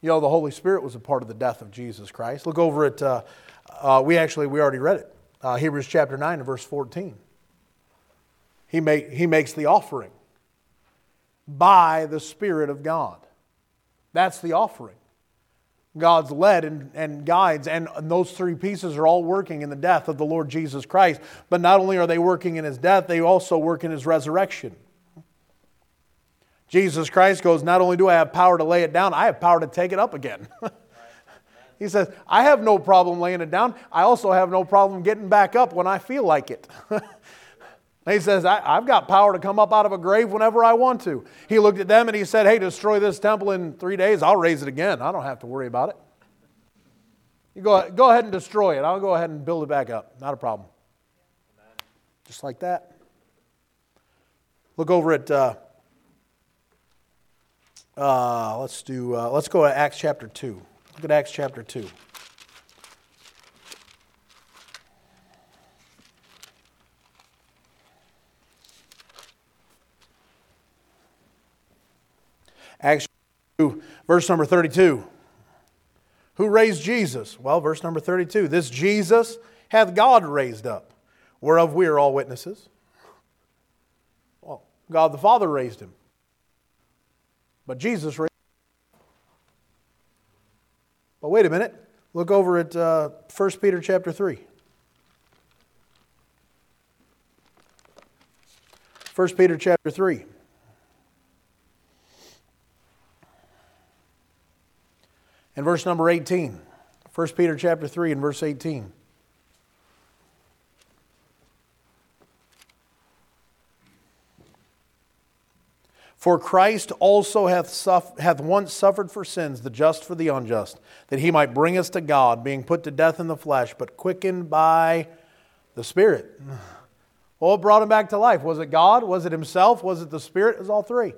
You know, the Holy Spirit was a part of the death of Jesus Christ. Look over at, uh, uh, we actually, we already read it. Uh, Hebrews chapter 9 and verse 14. He, make, he makes the offering by the Spirit of God. That's the offering. God's led and, and guides, and those three pieces are all working in the death of the Lord Jesus Christ. But not only are they working in his death, they also work in his resurrection. Jesus Christ goes, Not only do I have power to lay it down, I have power to take it up again. he says, I have no problem laying it down. I also have no problem getting back up when I feel like it. he says, I, have got power to come up out of a grave whenever I want to. He looked at them and he said, Hey, destroy this temple in three days. I'll raise it again. I don't have to worry about it. You go, go ahead and destroy it. I'll go ahead and build it back up. Not a problem. Just like that. Look over at, uh, uh, let's do, uh, let's go to Acts chapter 2. Look at Acts chapter 2. Acts 2, verse number 32. Who raised Jesus? Well, verse number 32. This Jesus hath God raised up, whereof we are all witnesses. Well, God the Father raised him. But Jesus. But wait a minute. Look over at uh, 1 Peter chapter 3. 1 Peter chapter 3. and verse number 18. 1 Peter chapter 3 and verse 18. For Christ also hath, suff- hath once suffered for sins, the just for the unjust, that he might bring us to God, being put to death in the flesh, but quickened by the Spirit. Well, it brought him back to life. Was it God? Was it himself? Was it the Spirit? It was all three.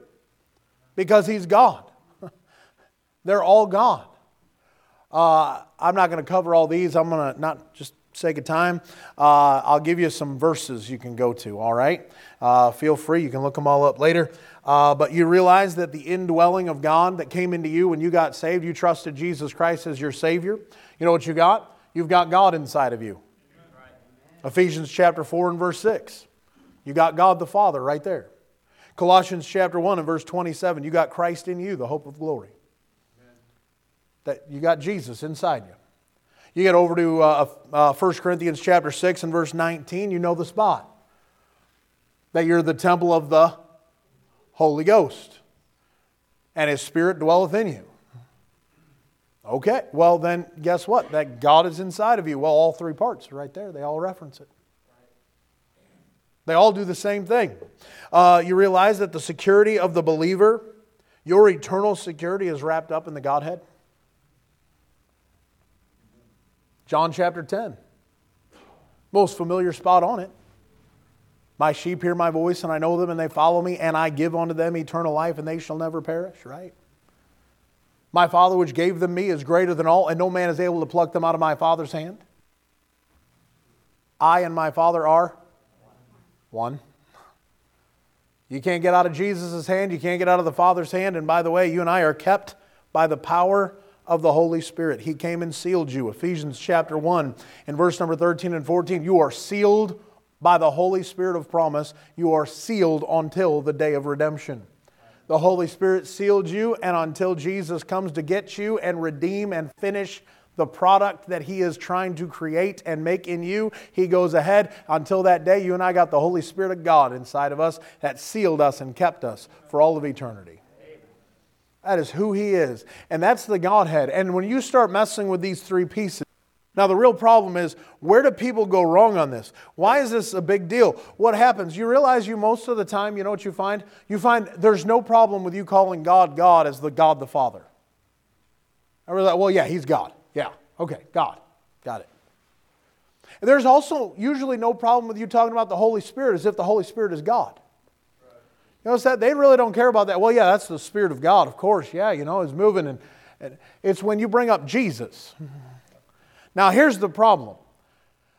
Because he's God. They're all God. Uh, I'm not going to cover all these. I'm going to not just sake of time. Uh, I'll give you some verses you can go to, all right? Uh, feel free. You can look them all up later. Uh, but you realize that the indwelling of God that came into you when you got saved, you trusted Jesus Christ as your Savior. You know what you got? You've got God inside of you. Ephesians chapter 4 and verse 6. You got God the Father right there. Colossians chapter 1 and verse 27. You got Christ in you, the hope of glory that you got Jesus inside you. You get over to uh, uh, 1 Corinthians chapter 6 and verse 19, you know the spot. That you're the temple of the Holy Ghost, and His Spirit dwelleth in you. Okay, well, then guess what? That God is inside of you. Well, all three parts right there, they all reference it. They all do the same thing. Uh, you realize that the security of the believer, your eternal security, is wrapped up in the Godhead? John chapter 10. Most familiar spot on it. My sheep hear my voice, and I know them, and they follow me, and I give unto them eternal life, and they shall never perish, right? My Father, which gave them me, is greater than all, and no man is able to pluck them out of my Father's hand. I and my Father are one. You can't get out of Jesus' hand, you can't get out of the Father's hand. And by the way, you and I are kept by the power of the Holy Spirit. He came and sealed you. Ephesians chapter 1 and verse number 13 and 14. You are sealed by the Holy Spirit of promise. You are sealed until the day of redemption. The Holy Spirit sealed you, and until Jesus comes to get you and redeem and finish the product that He is trying to create and make in you, He goes ahead. Until that day, you and I got the Holy Spirit of God inside of us that sealed us and kept us for all of eternity. That is who He is. And that's the Godhead. And when you start messing with these three pieces, now, the real problem is where do people go wrong on this? Why is this a big deal? What happens? You realize you most of the time, you know what you find? You find there's no problem with you calling God God as the God the Father. I realize, well, yeah, He's God. Yeah, okay, God. Got it. And there's also usually no problem with you talking about the Holy Spirit as if the Holy Spirit is God. You know, that they really don't care about that. Well, yeah, that's the Spirit of God, of course. Yeah, you know, it's moving. And, and it's when you bring up Jesus. Now, here's the problem.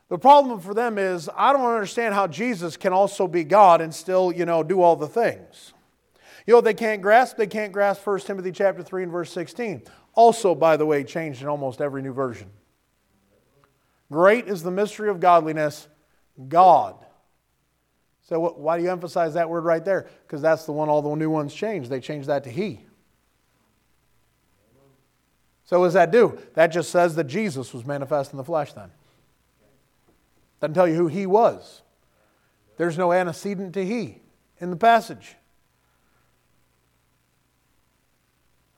The problem for them is I don't understand how Jesus can also be God and still, you know, do all the things. You know they can't grasp? They can't grasp 1 Timothy chapter 3 and verse 16. Also, by the way, changed in almost every new version. Great is the mystery of godliness, God. So, why do you emphasize that word right there? Because that's the one all the new ones changed. They changed that to He. So, what does that do? That just says that Jesus was manifest in the flesh then. Doesn't tell you who he was. There's no antecedent to he in the passage.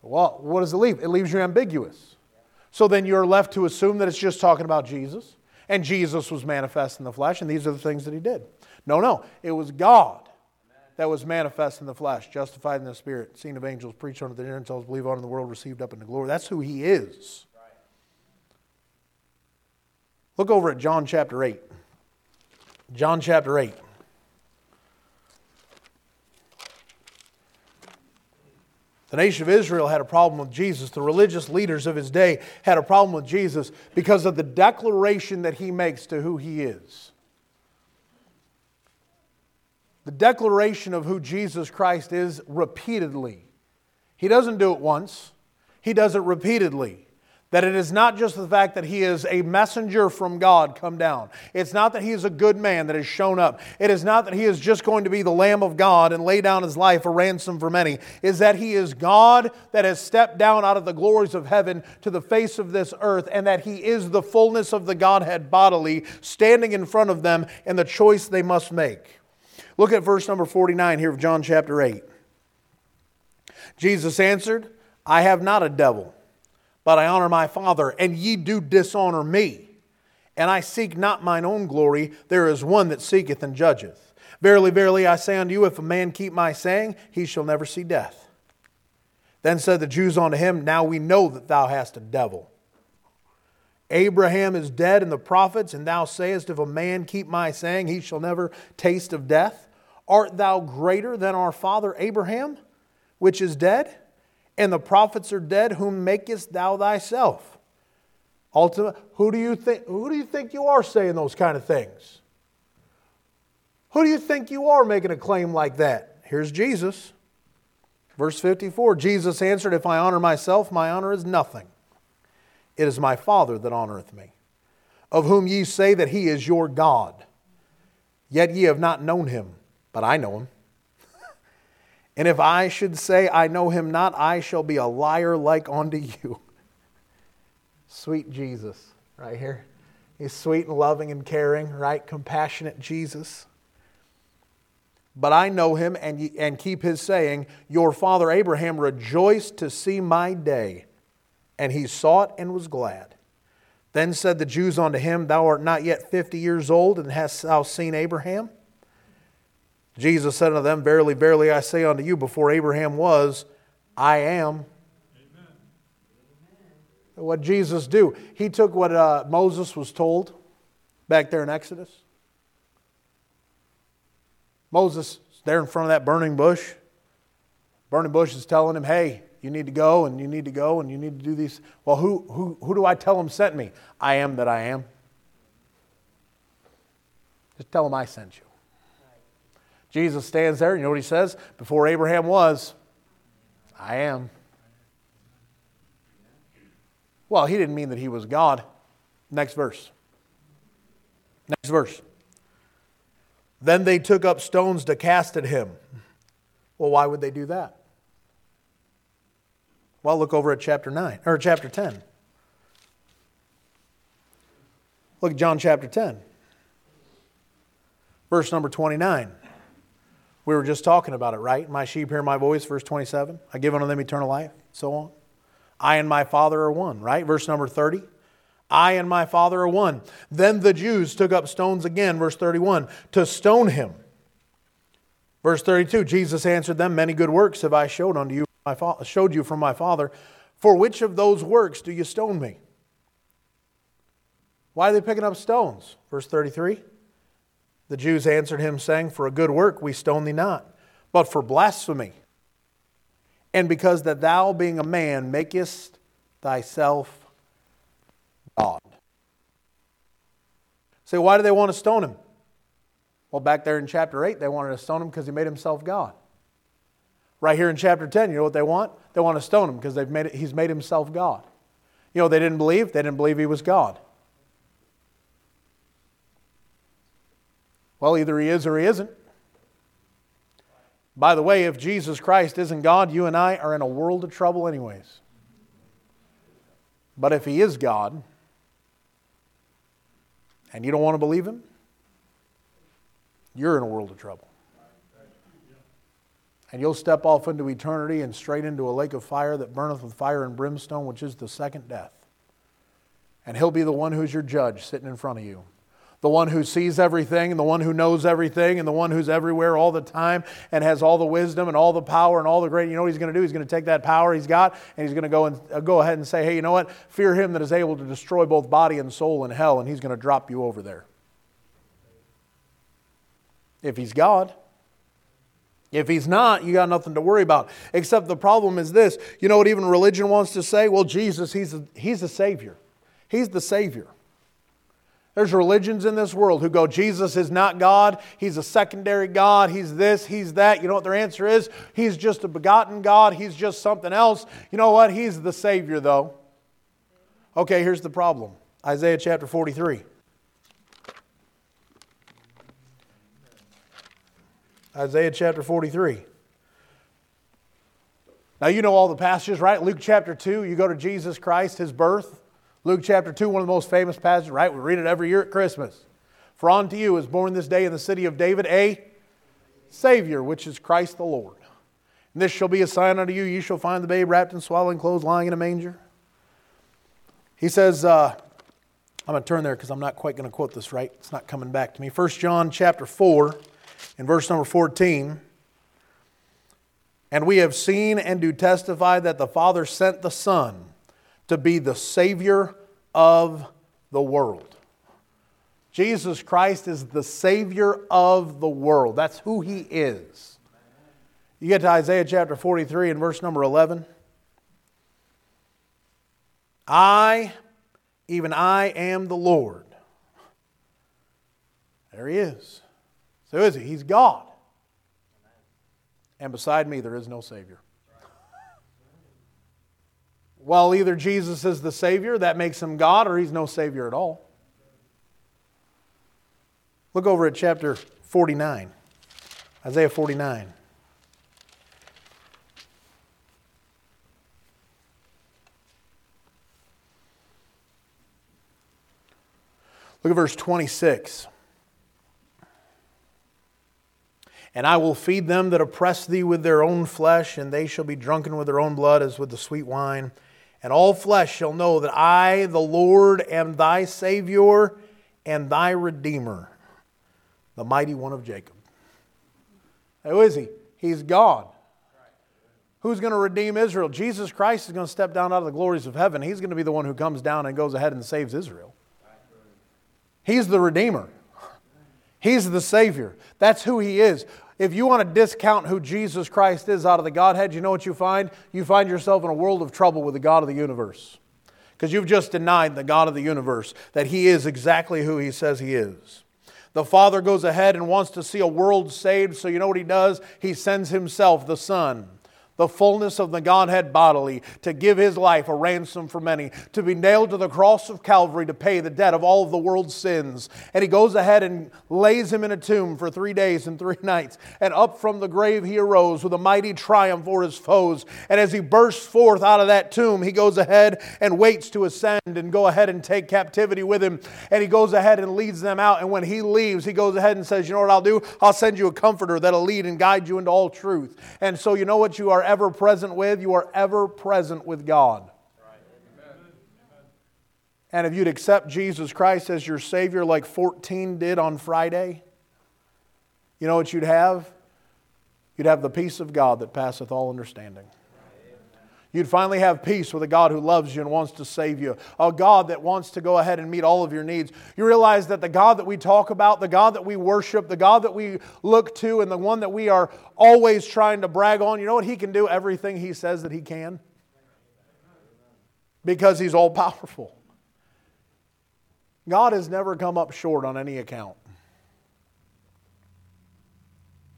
Well, what does it leave? It leaves you ambiguous. So then you're left to assume that it's just talking about Jesus, and Jesus was manifest in the flesh, and these are the things that he did. No, no, it was God that was manifest in the flesh, justified in the spirit, seen of angels, preached unto the Gentiles, believed on in the world, received up into glory. That's who he is. Look over at John chapter 8. John chapter 8. The nation of Israel had a problem with Jesus. The religious leaders of his day had a problem with Jesus because of the declaration that he makes to who he is. The declaration of who Jesus Christ is repeatedly. He doesn't do it once, he does it repeatedly. That it is not just the fact that he is a messenger from God come down. It's not that he is a good man that has shown up. It is not that he is just going to be the Lamb of God and lay down his life a ransom for many. Is that he is God that has stepped down out of the glories of heaven to the face of this earth and that he is the fullness of the Godhead bodily standing in front of them and the choice they must make. Look at verse number 49 here of John chapter 8. Jesus answered, I have not a devil, but I honor my Father, and ye do dishonor me. And I seek not mine own glory, there is one that seeketh and judgeth. Verily, verily, I say unto you, if a man keep my saying, he shall never see death. Then said the Jews unto him, Now we know that thou hast a devil. Abraham is dead and the prophets, and thou sayest, If a man keep my saying, he shall never taste of death. Art thou greater than our father Abraham, which is dead? And the prophets are dead, whom makest thou thyself? Ultimate, who do you think who do you think you are saying those kind of things? Who do you think you are making a claim like that? Here's Jesus. Verse 54 Jesus answered, If I honor myself, my honor is nothing. It is my Father that honoreth me, of whom ye say that he is your God. Yet ye have not known him, but I know him. and if I should say I know him not, I shall be a liar like unto you. Sweet Jesus, right here. He's sweet and loving and caring, right? Compassionate Jesus. But I know him and, and keep his saying, Your father Abraham rejoiced to see my day and he saw it and was glad. Then said the Jews unto him, Thou art not yet fifty years old, and hast thou seen Abraham? Jesus said unto them, Verily, verily, I say unto you, before Abraham was, I am. Amen. What Jesus do? He took what uh, Moses was told back there in Exodus. Moses there in front of that burning bush. Burning bush is telling him, Hey, you need to go and you need to go and you need to do these. Well, who, who, who do I tell them sent me? I am that I am. Just tell them I sent you. Jesus stands there, you know what he says? Before Abraham was, I am. Well, he didn't mean that he was God. Next verse. Next verse. Then they took up stones to cast at him. Well, why would they do that? Well, look over at chapter 9 or chapter 10. Look at John chapter 10. Verse number 29. We were just talking about it, right? My sheep hear my voice, verse 27. I give unto them eternal life, so on. I and my Father are one, right? Verse number 30. I and my Father are one. Then the Jews took up stones again, verse 31, to stone him. Verse 32, Jesus answered them, Many good works have I showed unto you, my fa- showed you from my Father. For which of those works do you stone me? Why are they picking up stones? Verse 33. The Jews answered him, saying, For a good work we stone thee not, but for blasphemy. And because that thou, being a man, makest thyself God. Say, why do they want to stone him? Well, back there in chapter 8, they wanted to stone him because he made himself God. Right here in chapter 10, you know what they want? They want to stone him because they've made it, he's made himself God. You know, they didn't believe? They didn't believe he was God. Well, either he is or he isn't. By the way, if Jesus Christ isn't God, you and I are in a world of trouble, anyways. But if he is God, and you don't want to believe him, you're in a world of trouble. And you'll step off into eternity and straight into a lake of fire that burneth with fire and brimstone, which is the second death. And he'll be the one who's your judge sitting in front of you the one who sees everything, and the one who knows everything, and the one who's everywhere all the time and has all the wisdom and all the power and all the great. You know what he's going to do? He's going to take that power he's got and he's going to go and uh, go ahead and say, "Hey, you know what? Fear him that is able to destroy both body and soul in hell," and he's going to drop you over there. If he's God. If he's not, you got nothing to worry about. Except the problem is this. You know what even religion wants to say? Well, Jesus, he's a, he's a savior. He's the savior. There's religions in this world who go, Jesus is not God. He's a secondary God. He's this, he's that. You know what their answer is? He's just a begotten God. He's just something else. You know what? He's the Savior, though. Okay, here's the problem Isaiah chapter 43. Isaiah chapter 43. Now, you know all the passages, right? Luke chapter 2, you go to Jesus Christ, his birth. Luke chapter 2, one of the most famous passages, right? We read it every year at Christmas. For unto you is born this day in the city of David a Savior, which is Christ the Lord. And this shall be a sign unto you. You shall find the babe wrapped in swaddling clothes, lying in a manger. He says, uh, I'm going to turn there because I'm not quite going to quote this right. It's not coming back to me. 1 John chapter 4 and verse number 14. And we have seen and do testify that the Father sent the Son to be the Savior of the world. Jesus Christ is the Savior of the world. That's who He is. You get to Isaiah chapter 43 and verse number 11. I, even I, am the Lord. There He is. So is He? He's God. And beside me, there is no Savior. Well, either Jesus is the Savior, that makes him God, or he's no Savior at all. Look over at chapter 49, Isaiah 49. Look at verse 26. And I will feed them that oppress thee with their own flesh, and they shall be drunken with their own blood as with the sweet wine. And all flesh shall know that I, the Lord, am thy Savior and thy Redeemer, the mighty one of Jacob. Who is he? He's God. Who's going to redeem Israel? Jesus Christ is going to step down out of the glories of heaven. He's going to be the one who comes down and goes ahead and saves Israel. He's the Redeemer. He's the Savior. That's who He is. If you want to discount who Jesus Christ is out of the Godhead, you know what you find? You find yourself in a world of trouble with the God of the universe. Because you've just denied the God of the universe, that He is exactly who He says He is. The Father goes ahead and wants to see a world saved, so you know what He does? He sends Himself, the Son the fullness of the Godhead bodily, to give his life a ransom for many, to be nailed to the cross of Calvary to pay the debt of all of the world's sins. And he goes ahead and lays him in a tomb for three days and three nights. And up from the grave he arose with a mighty triumph for his foes. And as he bursts forth out of that tomb, he goes ahead and waits to ascend and go ahead and take captivity with him. And he goes ahead and leads them out. And when he leaves, he goes ahead and says, You know what I'll do? I'll send you a comforter that'll lead and guide you into all truth. And so, you know what you are ever present with, you are ever present with God. And if you'd accept Jesus Christ as your Savior, like 14 did on Friday, you know what you'd have? You'd have the peace of God that passeth all understanding. You'd finally have peace with a God who loves you and wants to save you, a God that wants to go ahead and meet all of your needs. You realize that the God that we talk about, the God that we worship, the God that we look to, and the one that we are always trying to brag on, you know what? He can do everything He says that He can because He's all powerful. God has never come up short on any account.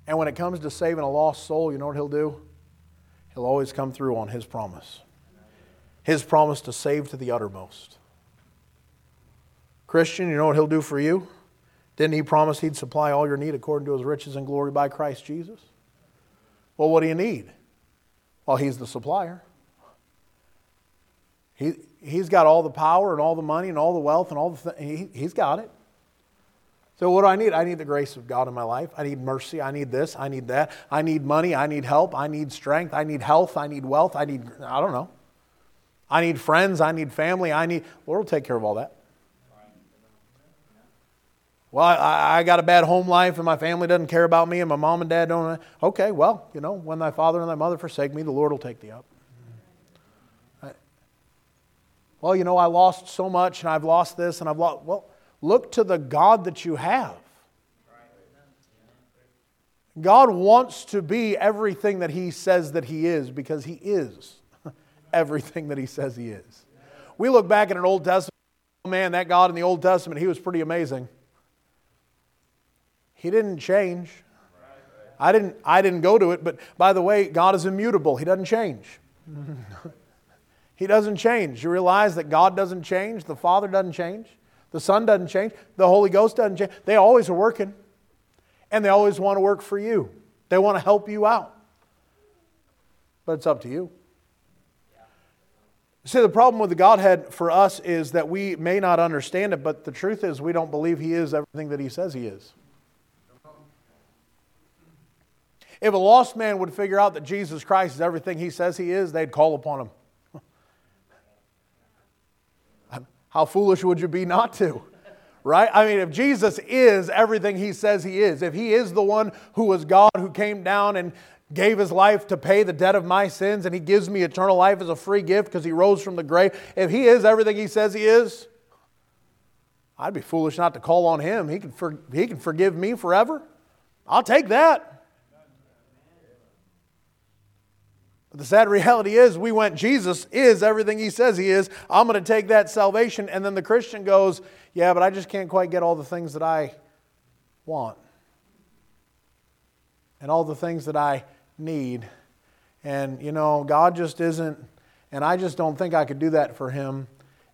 And when it comes to saving a lost soul, you know what He'll do? He'll always come through on His promise. His promise to save to the uttermost. Christian, you know what He'll do for you? Didn't He promise He'd supply all your need according to His riches and glory by Christ Jesus? Well, what do you need? Well, He's the supplier. He, he's got all the power and all the money and all the wealth and all the th- he, He's got it. So, what do I need? I need the grace of God in my life. I need mercy. I need this. I need that. I need money. I need help. I need strength. I need health. I need wealth. I need, I don't know. I need friends. I need family. I need, Lord will take care of all that. Well, I, I got a bad home life and my family doesn't care about me and my mom and dad don't. Okay, well, you know, when thy father and thy mother forsake me, the Lord will take thee up. Well, you know, I lost so much and I've lost this and I've lost. Well, Look to the God that you have. God wants to be everything that He says that He is because He is everything that He says He is. We look back at an Old Testament, oh man, that God in the Old Testament, He was pretty amazing. He didn't change. I didn't, I didn't go to it, but by the way, God is immutable. He doesn't change. he doesn't change. You realize that God doesn't change, the Father doesn't change. The Son doesn't change. The Holy Ghost doesn't change. They always are working. And they always want to work for you. They want to help you out. But it's up to you. See, the problem with the Godhead for us is that we may not understand it, but the truth is we don't believe He is everything that He says He is. If a lost man would figure out that Jesus Christ is everything He says He is, they'd call upon Him. How foolish would you be not to? Right? I mean, if Jesus is everything he says he is, if he is the one who was God who came down and gave his life to pay the debt of my sins and he gives me eternal life as a free gift because he rose from the grave, if he is everything he says he is, I'd be foolish not to call on him. He can, for, he can forgive me forever. I'll take that. The sad reality is, we went, Jesus is everything he says he is. I'm going to take that salvation. And then the Christian goes, Yeah, but I just can't quite get all the things that I want and all the things that I need. And, you know, God just isn't, and I just don't think I could do that for him.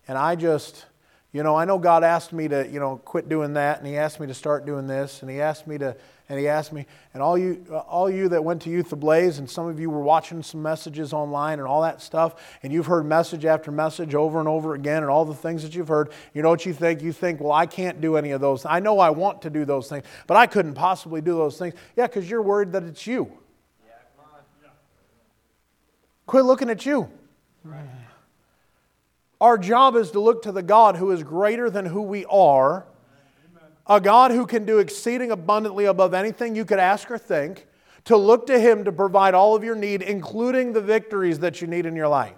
And I just, you know, I know God asked me to, you know, quit doing that, and He asked me to start doing this, and He asked me to, and He asked me, and all you, uh, all you that went to Youth Ablaze, and some of you were watching some messages online and all that stuff, and you've heard message after message over and over again, and all the things that you've heard. You know what you think? You think, well, I can't do any of those. I know I want to do those things, but I couldn't possibly do those things. Yeah, because you're worried that it's you. Yeah, Quit looking at you. Right. Our job is to look to the God who is greater than who we are, a God who can do exceeding abundantly above anything you could ask or think, to look to Him to provide all of your need, including the victories that you need in your life.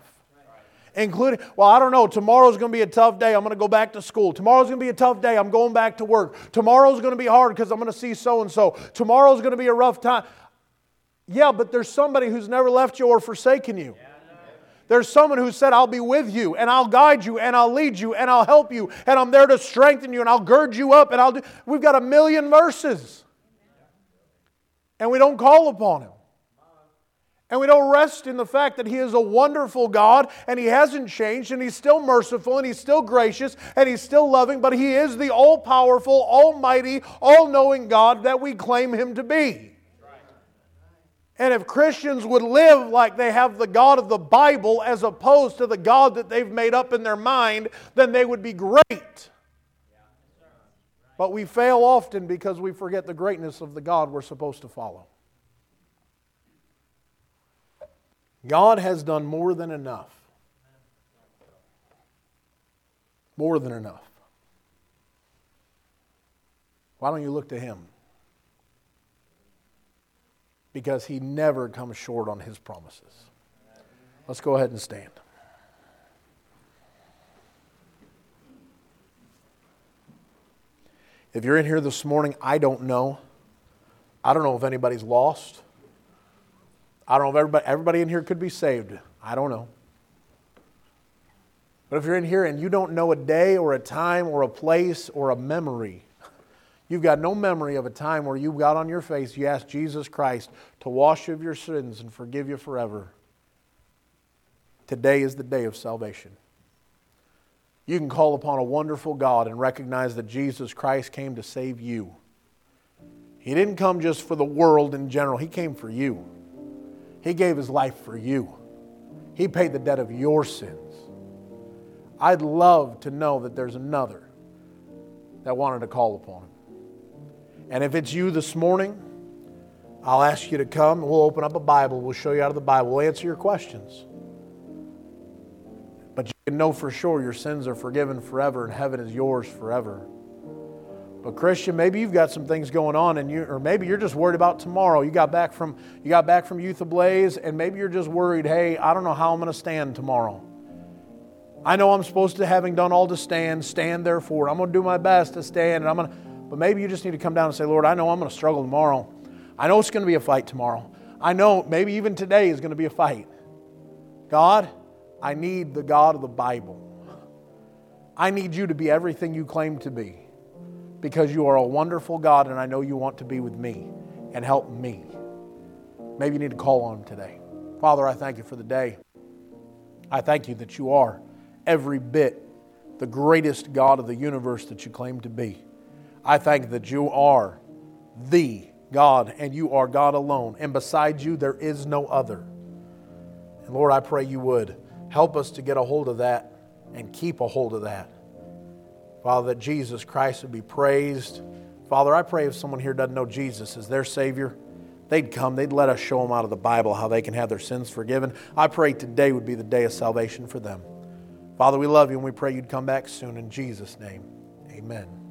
Including, well, I don't know, tomorrow's going to be a tough day. I'm going to go back to school. Tomorrow's going to be a tough day. I'm going back to work. Tomorrow's going to be hard because I'm going to see so and so. Tomorrow's going to be a rough time. Yeah, but there's somebody who's never left you or forsaken you. There's someone who said, I'll be with you and I'll guide you and I'll lead you and I'll help you and I'm there to strengthen you and I'll gird you up and I'll do. We've got a million verses. And we don't call upon him. And we don't rest in the fact that He is a wonderful God and He hasn't changed and He's still merciful and He's still gracious and He's still loving, but He is the all powerful, almighty, all knowing God that we claim Him to be. And if Christians would live like they have the God of the Bible as opposed to the God that they've made up in their mind, then they would be great. But we fail often because we forget the greatness of the God we're supposed to follow. God has done more than enough. More than enough. Why don't you look to Him? Because He never comes short on His promises. Let's go ahead and stand. If you're in here this morning, I don't know. I don't know if anybody's lost. I don't know if everybody, everybody in here could be saved. I don't know. But if you're in here and you don't know a day or a time or a place or a memory, you've got no memory of a time where you got on your face, you asked Jesus Christ to wash you of your sins and forgive you forever. Today is the day of salvation. You can call upon a wonderful God and recognize that Jesus Christ came to save you. He didn't come just for the world in general, He came for you. He gave his life for you. He paid the debt of your sins. I'd love to know that there's another that wanted to call upon him. And if it's you this morning, I'll ask you to come we'll open up a Bible. We'll show you out of the Bible. We'll answer your questions. But you can know for sure your sins are forgiven forever and heaven is yours forever. But Christian, maybe you've got some things going on, and you, or maybe you're just worried about tomorrow. You got back from you got back from Youth Ablaze, and maybe you're just worried. Hey, I don't know how I'm going to stand tomorrow. I know I'm supposed to, having done all to stand, stand therefore. I'm going to do my best to stand, and I'm going to. But maybe you just need to come down and say, Lord, I know I'm going to struggle tomorrow. I know it's going to be a fight tomorrow. I know maybe even today is going to be a fight. God, I need the God of the Bible. I need you to be everything you claim to be because you are a wonderful God and I know you want to be with me and help me. Maybe you need to call on Him today. Father, I thank you for the day. I thank you that you are every bit the greatest God of the universe that you claim to be. I thank that you are the God and you are God alone. And beside you, there is no other. And Lord, I pray you would help us to get a hold of that and keep a hold of that. Father, that Jesus Christ would be praised. Father, I pray if someone here doesn't know Jesus as their Savior, they'd come, they'd let us show them out of the Bible how they can have their sins forgiven. I pray today would be the day of salvation for them. Father, we love you and we pray you'd come back soon. In Jesus' name, amen.